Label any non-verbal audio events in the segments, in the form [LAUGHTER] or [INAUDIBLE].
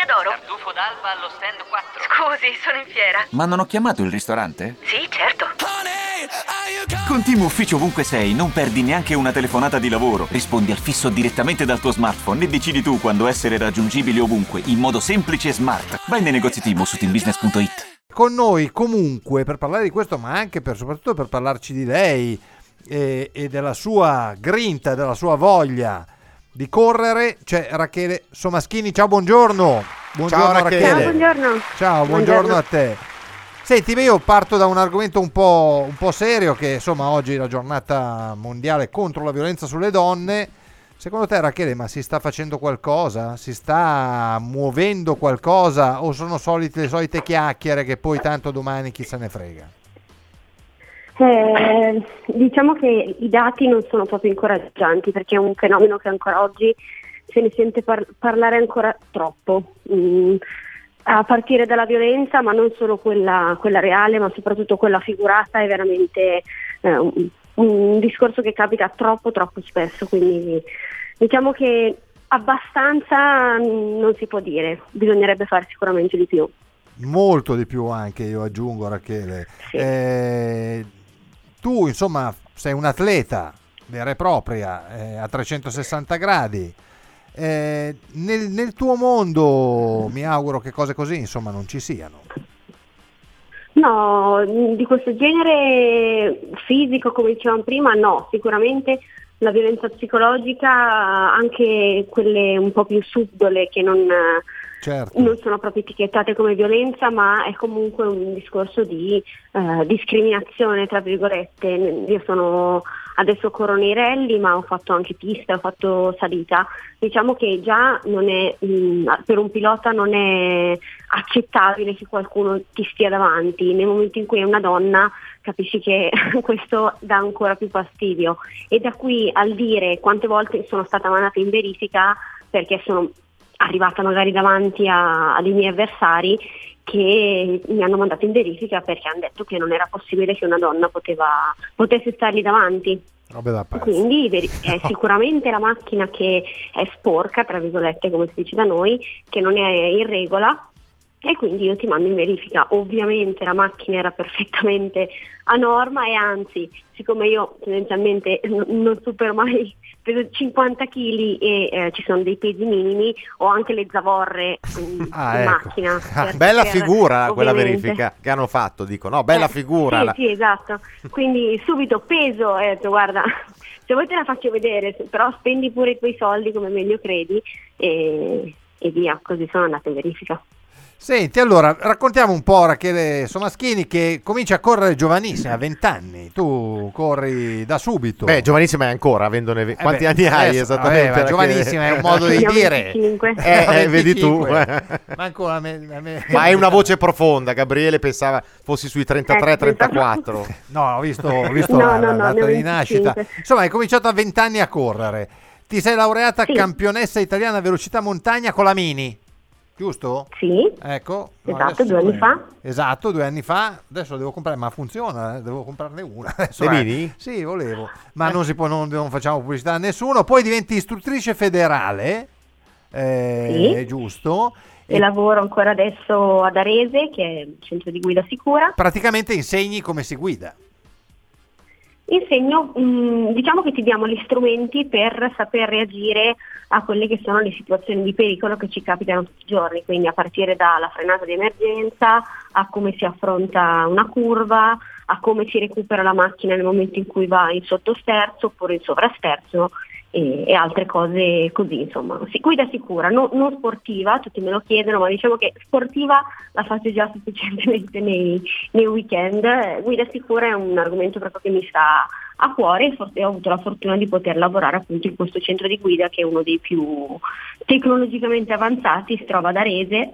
Osteria d'Oro. Tartufo d'alba allo stand 4. Scusi, sono in fiera. Ma non ho chiamato il ristorante? Sì, certo. Con Team Ufficio ovunque sei, non perdi neanche una telefonata di lavoro. Rispondi al fisso direttamente dal tuo smartphone e decidi tu quando essere raggiungibile ovunque, in modo semplice e smart. Vai nei negozi Team su teambusiness.it. Con noi comunque per parlare di questo, ma anche per, soprattutto per parlarci di lei e, e della sua grinta, della sua voglia di correre, c'è Rachele Somaschini. Ciao, buongiorno. Buongiorno Ciao, Rachele. Ciao, buongiorno. Ciao, buongiorno a te. Senti, io parto da un argomento un po', un po' serio, che insomma oggi è la giornata mondiale contro la violenza sulle donne. Secondo te, Rachele, ma si sta facendo qualcosa? Si sta muovendo qualcosa? O sono solite, le solite chiacchiere che poi tanto domani chi se ne frega? Eh, diciamo che i dati non sono proprio incoraggianti perché è un fenomeno che ancora oggi se ne sente par- parlare ancora troppo. Mm, a partire dalla violenza, ma non solo quella, quella reale, ma soprattutto quella figurata, è veramente eh, un, un discorso che capita troppo troppo spesso. Quindi diciamo che abbastanza mm, non si può dire, bisognerebbe fare sicuramente di più. Molto di più anche, io aggiungo, Rachele. Sì. Eh, tu, insomma, sei un atleta vera e propria, eh, a 360 gradi. Eh, nel, nel tuo mondo mi auguro che cose così, insomma, non ci siano. No, di questo genere fisico, come dicevamo prima, no, sicuramente la violenza psicologica, anche quelle un po' più subdole che non, Certo. non sono proprio etichettate come violenza, ma è comunque un discorso di eh, discriminazione, tra virgolette. Io sono adesso rally, ma ho fatto anche pista, ho fatto salita. Diciamo che già è, mh, per un pilota non è accettabile che qualcuno ti stia davanti. Nel momento in cui è una donna capisci che [LAUGHS] questo dà ancora più fastidio. E da qui al dire quante volte sono stata mandata in verifica perché sono arrivata magari davanti a, a dei miei avversari che mi hanno mandato in verifica perché hanno detto che non era possibile che una donna poteva, potesse stargli davanti. Quindi [LAUGHS] è sicuramente la macchina che è sporca, tra virgolette, come si dice da noi, che non è in regola e quindi io ti mando in verifica. Ovviamente la macchina era perfettamente a norma e anzi, siccome io tendenzialmente non supero mai peso 50 kg e eh, ci sono dei pesi minimi, ho anche le zavorre mm, [LAUGHS] Ah, in ecco. macchina. [LAUGHS] per- Bella per- figura quella ovviamente. verifica che hanno fatto, dico, no, bella Eh, figura. Sì, la- sì, esatto. [LAUGHS] Quindi subito peso e ho detto guarda, se vuoi te la faccio vedere, però spendi pure i tuoi soldi come meglio credi e, e via, così sono andata in verifica. Senti, allora raccontiamo un po' Rachele Somaschini che comincia a correre giovanissima, a 20 anni. Tu corri da subito. Beh, giovanissima è ancora, avendone... ve- Eh Quanti beh, anni hai adesso- esattamente? vabbè, giovanissima è un modo di dire. 25. Eh, eh, vedi tu. 25. Ma ancora me- me- Ma hai una voce profonda, Gabriele pensava fossi sui Ecco, 33-34. No, ho visto, ho visto No, la, no, la no, di nascita. 25. Insomma, hai cominciato a 20 anni a correre. Ti sei laureata Sì. campionessa italiana a velocità montagna con la Mini, giusto? Sì, Ecco. Esatto, due anni fa. Esatto, due anni fa. Adesso devo comprare, ma funziona, eh, devo comprarne una. [LAUGHS] Adesso, Le eh? Sì, volevo. Ma non si può, non, non facciamo pubblicità a nessuno. Poi diventi istruttrice federale, eh, Sì. giusto? e lavoro ancora adesso ad Arese, che è il centro di guida sicura. praticamente insegni come si guida. Insegno, mh, diciamo che ti diamo gli strumenti per saper reagire a quelle che sono le situazioni di pericolo che ci capitano tutti i giorni, quindi a partire dalla frenata di emergenza, a come si affronta una curva, a come si recupera la macchina nel momento in cui va in sottosterzo oppure in sovrasterzo e, e altre cose così, insomma. Si guida sicura, no- non sportiva, tutti me lo chiedono, ma diciamo che sportiva la faccio già sufficientemente nei, nei weekend. Guida sicura è un argomento proprio che mi sta a cuore e forse ho avuto la fortuna di poter lavorare appunto in questo centro di guida che è uno dei più tecnologicamente avanzati, si trova ad Arese,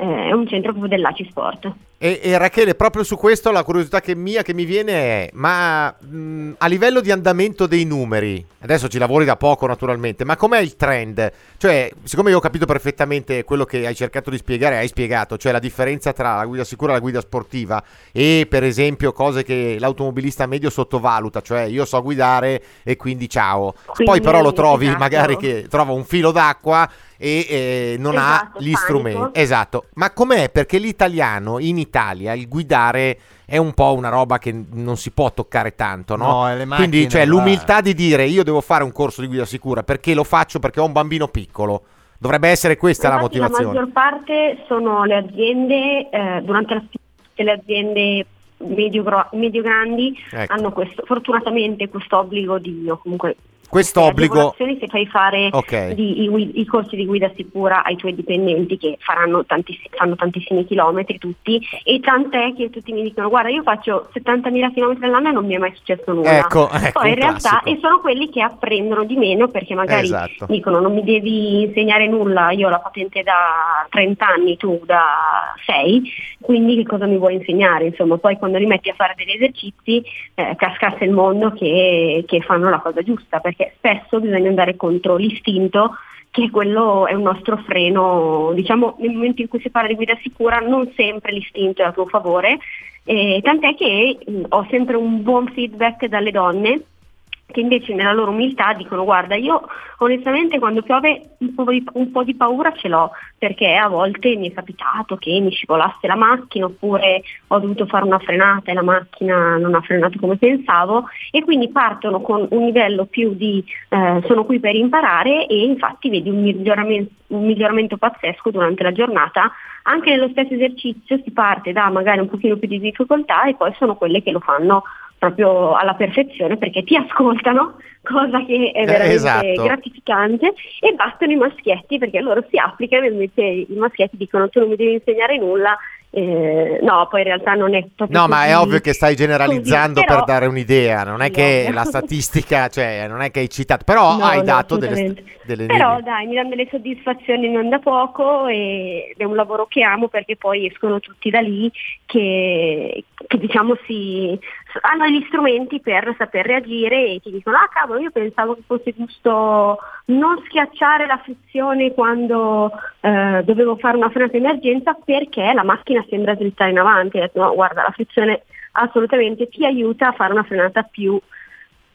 è un centro proprio dell'ACI Sport. E, e Rachele, proprio su questo la curiosità che mia che mi viene è, ma mh, a livello di andamento dei numeri, adesso ci lavori da poco naturalmente, ma com'è il trend? Cioè, siccome io ho capito perfettamente quello che hai cercato di spiegare, hai spiegato, cioè la differenza tra la guida sicura e la guida sportiva e per esempio cose che l'automobilista medio sottovaluta, cioè io so guidare e quindi ciao. Poi Quindi, però lo trovi esatto. magari che trova un filo d'acqua e eh, non ha Esatto, gli panico. strumenti. Esatto. Ma com'è? Perché l'italiano in Italia, il guidare è un po' una roba che non si può toccare tanto, no? No, le macchine, Quindi c'è va. l'umiltà di dire io devo fare un corso di guida sicura perché lo faccio perché ho un bambino piccolo. Dovrebbe essere questa la Infatti motivazione. maggior parte sono le aziende, eh, durante la tutte le aziende medio, medio grandi Ecco. hanno questo, fortunatamente questo obbligo di, o comunque Questo obbligo se fai fare Ok. di- i, i corsi di guida sicura ai tuoi dipendenti che faranno tantiss- fanno tantissimi chilometri tutti e tant'è che tutti mi dicono guarda io faccio 70.000 chilometri all'anno e non mi è mai successo nulla Ecco, ecco, poi in realtà classico. e sono quelli che apprendono di meno perché magari Esatto. dicono non mi devi insegnare nulla, io ho la patente da 30 anni, tu da 6, quindi che cosa mi vuoi insegnare? Insomma, poi quando li metti a fare degli esercizi eh, cascasse il mondo che, che fanno la cosa giusta, perché spesso bisogna andare contro l'istinto che quello è un nostro freno, diciamo nel momento in cui si parla di guida sicura non sempre l'istinto è a tuo favore, eh, tant'è che mh, ho sempre un buon feedback dalle donne che invece nella loro umiltà dicono guarda io onestamente quando piove un po' di, un po' di paura ce l'ho perché a volte mi è capitato che mi scivolasse la macchina oppure ho dovuto fare una frenata e la macchina non ha frenato come pensavo e quindi partono con un livello più di eh, sono qui per imparare e infatti vedi un miglioramento, un miglioramento pazzesco durante la giornata. Anche nello stesso esercizio si parte da magari un pochino più di difficoltà e poi sono quelle che lo fanno proprio alla perfezione perché ti ascoltano, cosa che è Eh, veramente esatto. gratificante, e battono i maschietti perché loro si applicano e invece i maschietti dicono tu non mi devi insegnare nulla, eh, no, poi in realtà non è proprio No, ma è così- ovvio che stai generalizzando così, però- per dare un'idea, non è Sì, che la statistica, cioè, non è che hai citato, però No, hai no, dato delle, delle Però linee. dai, mi danno delle soddisfazioni non da poco e è un lavoro che amo perché poi escono tutti da lì che, che diciamo si hanno gli strumenti per saper reagire e ti dicono ah cavolo io pensavo che fosse giusto non schiacciare la frizione quando eh, dovevo fare una frenata emergenza perché la macchina sembra slittare in avanti. Ho detto no guarda la frizione assolutamente ti aiuta a fare una frenata più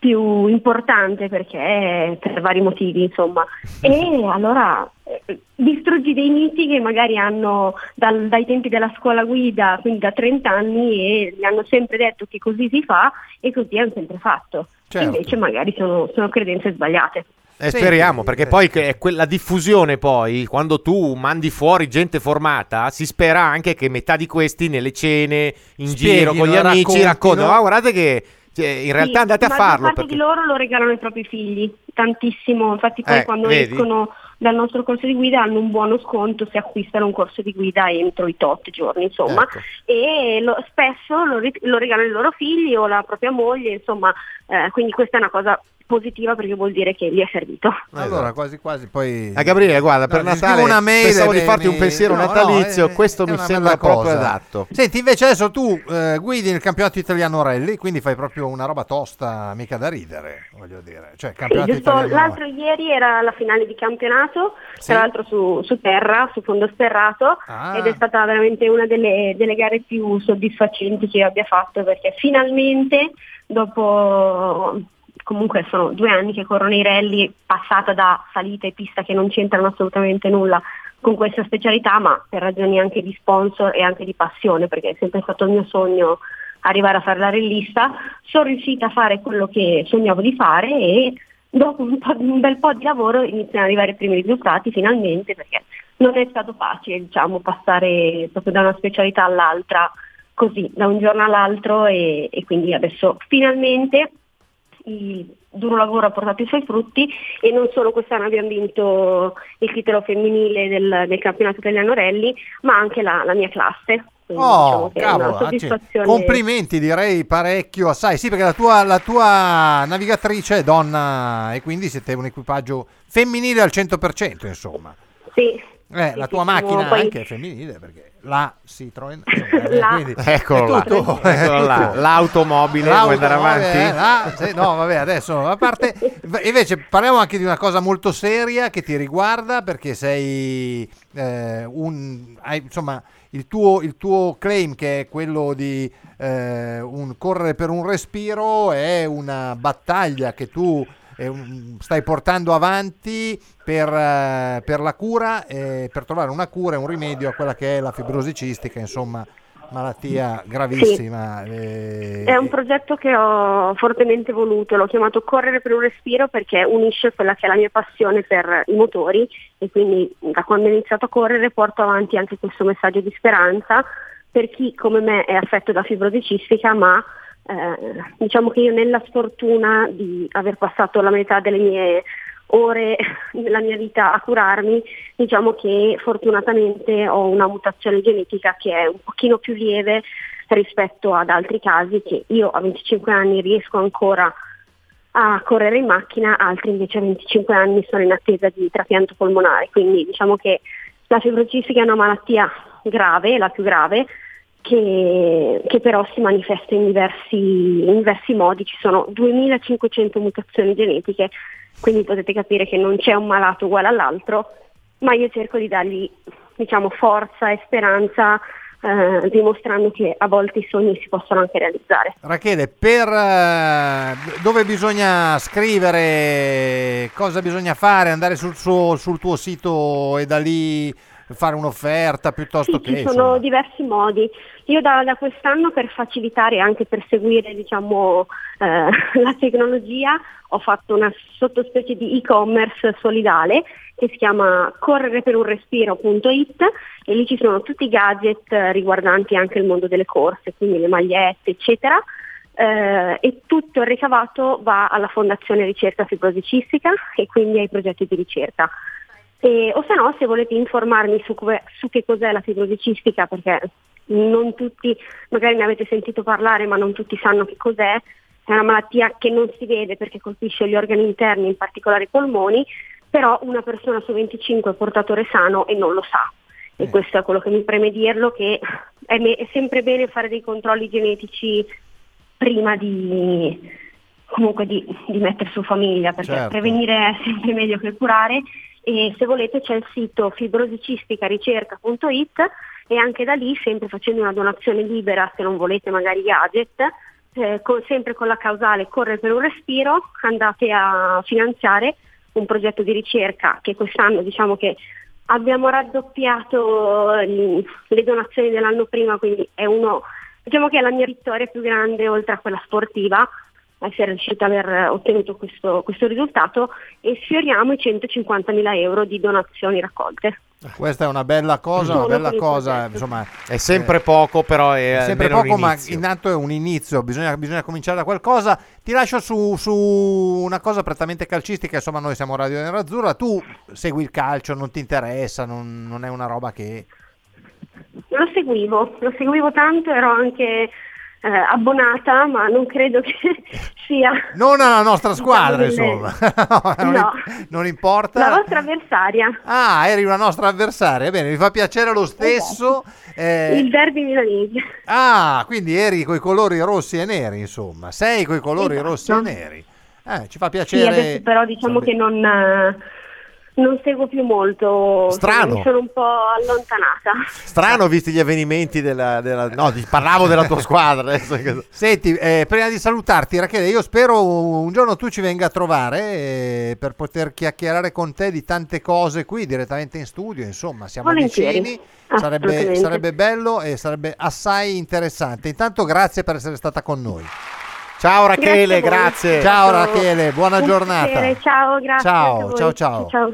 più importante perché per vari motivi insomma. E allora eh, distruggi dei miti che magari hanno dal- dai tempi della scuola guida quindi da 30 anni e gli hanno sempre detto che così si fa e così hanno sempre fatto. Certo. invece magari sono, sono credenze sbagliate. Eh, speriamo, perché poi che- quella diffusione poi, quando tu mandi fuori gente formata, si spera anche che metà di questi nelle cene, in Spieghino, giro con gli amici, raccontino. raccontano, ma guardate che cioè, in realtà Sì, andate a farlo. Perché... di loro lo regalano ai propri figli, tantissimo. Infatti poi Eh, quando vedi? escono dal nostro corso di guida hanno un buono sconto se acquistano un corso di guida entro i tot giorni, insomma. Ecco. E lo- spesso lo, lo regalano ai loro figli o la propria moglie, insomma, eh, quindi questa è una cosa positiva perché vuol dire che gli è servito. Allora, Esatto. quasi quasi poi... A Gabriele, guarda, per No, Natale una mail pensavo di farti un pensiero no, no, natalizio, è- questo è mi sembra proprio cosa. adatto. Senti, invece adesso tu eh, guidi il campionato italiano rally, quindi fai proprio una roba tosta, mica da ridere, voglio dire. Cioè, Sì, campionato giusto, italiano l'altro ieri era la finale di campionato, Sì. tra l'altro su, su terra, su fondo sterrato, Ah. ed è stata veramente una delle, delle gare più soddisfacenti che io abbia fatto perché finalmente dopo comunque sono due anni che corro nei rally, passata da salita e pista che non c'entrano assolutamente nulla con questa specialità, ma per ragioni anche di sponsor e anche di passione, perché è sempre stato il mio sogno arrivare a fare la rallista, sono riuscita a fare quello che sognavo di fare e dopo un, un bel po' di lavoro iniziano ad arrivare i primi risultati finalmente perché non è stato facile diciamo, passare proprio da una specialità all'altra così, da un giorno all'altro e, e quindi adesso finalmente il duro lavoro ha portato i suoi frutti e non solo quest'anno abbiamo vinto il titolo femminile del, del campionato italiano rally ma anche la, la mia classe. Quindi Oh, diciamo cavolo, anzi, soddisfazione. complimenti direi parecchio assai. Sì, perché la tua, la tua navigatrice è donna e quindi siete un equipaggio femminile al 100%, insomma. Sì, Eh, sì, la tua macchina poi- anche è femminile perché la Citroen eh, [LAUGHS] La- quindi- [LAUGHS] là, là. tutto. l'automobile, vuoi andare avanti? eh, là, sì, no, vabbè, adesso a parte [LAUGHS] invece parliamo anche di una cosa molto seria che ti riguarda perché sei eh, un hai, insomma il tuo, il tuo claim che è quello di eh, un correre per un respiro è una battaglia che tu un- stai portando avanti per, eh, per la cura, e per trovare una cura e un rimedio a quella che è la fibrosi cistica, insomma, malattia gravissima. eh, È un progetto che ho fortemente voluto, l'ho chiamato Correre per un respiro perché unisce quella che è la mia passione per i motori e quindi da quando ho iniziato a correre porto avanti anche questo messaggio di speranza per chi come me è affetto da fibrosi cistica ma eh, diciamo che io nella sfortuna di aver passato la metà delle mie ore [LAUGHS] nella mia vita a curarmi, diciamo che fortunatamente ho una mutazione genetica che è un pochino più lieve rispetto ad altri casi che io a 25 anni riesco ancora a correre in macchina, altri invece a 25 anni sono in attesa di trapianto polmonare, quindi diciamo che la fibrocistica è una malattia grave, la più grave, che, che però si manifesta in diversi, in diversi modi, ci sono 2500 mutazioni genetiche, quindi potete capire che non c'è un malato uguale all'altro, ma io cerco di dargli diciamo, forza e speranza eh, dimostrando che a volte i sogni si possono anche realizzare. Rachele, per eh, dove bisogna scrivere, cosa bisogna fare, andare sul, suo- sul tuo sito e da lì fare un'offerta piuttosto Sì, che... ci sono insomma. diversi modi. Io da, da quest'anno per facilitare e anche per seguire diciamo, eh, [LAUGHS] la tecnologia ho fatto una sottospecie di e-commerce solidale che si chiama correreperunrespiro.it e lì ci sono tutti i gadget riguardanti anche il mondo delle corse, quindi le magliette eccetera. Eh, e tutto il ricavato va alla Fondazione Ricerca Fibrosi Cistica e quindi ai progetti di ricerca. E- o se no, se volete informarmi su, su che cos'è la fibrosi cistica, perché non tutti, magari ne avete sentito parlare, ma non tutti sanno che cos'è, è una malattia che non si vede perché colpisce gli organi interni, in particolare i polmoni, però una persona su 25 è portatore sano e non lo sa. E questo è quello che mi preme dirlo, che è, me- è sempre bene fare dei controlli genetici prima di, comunque di, di mettere su famiglia, perché Certo. prevenire è sempre meglio che curare e se volete c'è il sito fibrosicisticaricerca.it e anche da lì, sempre facendo una donazione libera, se non volete magari gadget, eh, con- sempre con la causale Corre per un respiro, andate a finanziare un progetto di ricerca che quest'anno diciamo che abbiamo raddoppiato eh, le donazioni dell'anno prima, quindi è uno, diciamo che è la mia vittoria più grande oltre a quella sportiva, essere riuscita ad aver ottenuto questo, questo risultato e sfioriamo i 150.000 euro di donazioni raccolte. Questa è una bella cosa, una bella cosa, insomma, È sempre poco, però è, è sempre poco, ma intanto è un inizio, bisogna, bisogna cominciare da qualcosa. Ti lascio su, su una cosa prettamente calcistica, insomma noi siamo Radio Nerazzurra, tu segui il calcio, non ti interessa, non, non è una roba che... Lo seguivo, lo seguivo tanto, ero anche eh, abbonata, ma non credo che [LAUGHS] sia Non alla nostra squadra, insomma, No, [LAUGHS] non, No. non importa. la vostra avversaria, Ah, eri una nostra avversaria, bene, mi fa piacere lo stesso. eh, il derby milanese. Ah, quindi eri coi colori rossi e neri, insomma. Sei coi colori Esatto. rossi e neri. Eh, ci fa Sì, piacere. adesso però diciamo che non, non seguo più molto, Strano. mi sono un po' allontanata. Strano visti gli avvenimenti della... della- No, ti parlavo della tua squadra. adesso [LAUGHS] Senti, eh, prima di salutarti, Rachele, io spero un giorno tu ci venga a trovare eh, per poter chiacchierare con te di tante cose qui direttamente in studio. Insomma, siamo Volentieri, vicini. Sarebbe, sarebbe bello e sarebbe assai interessante. Intanto, grazie per essere stata con noi. Ciao Rachele, Grazie grazie. Ciao. Rachele, buona Un giornata. piacere, Ciao, grazie. Ciao, anche a voi. ciao, ciao. ciao.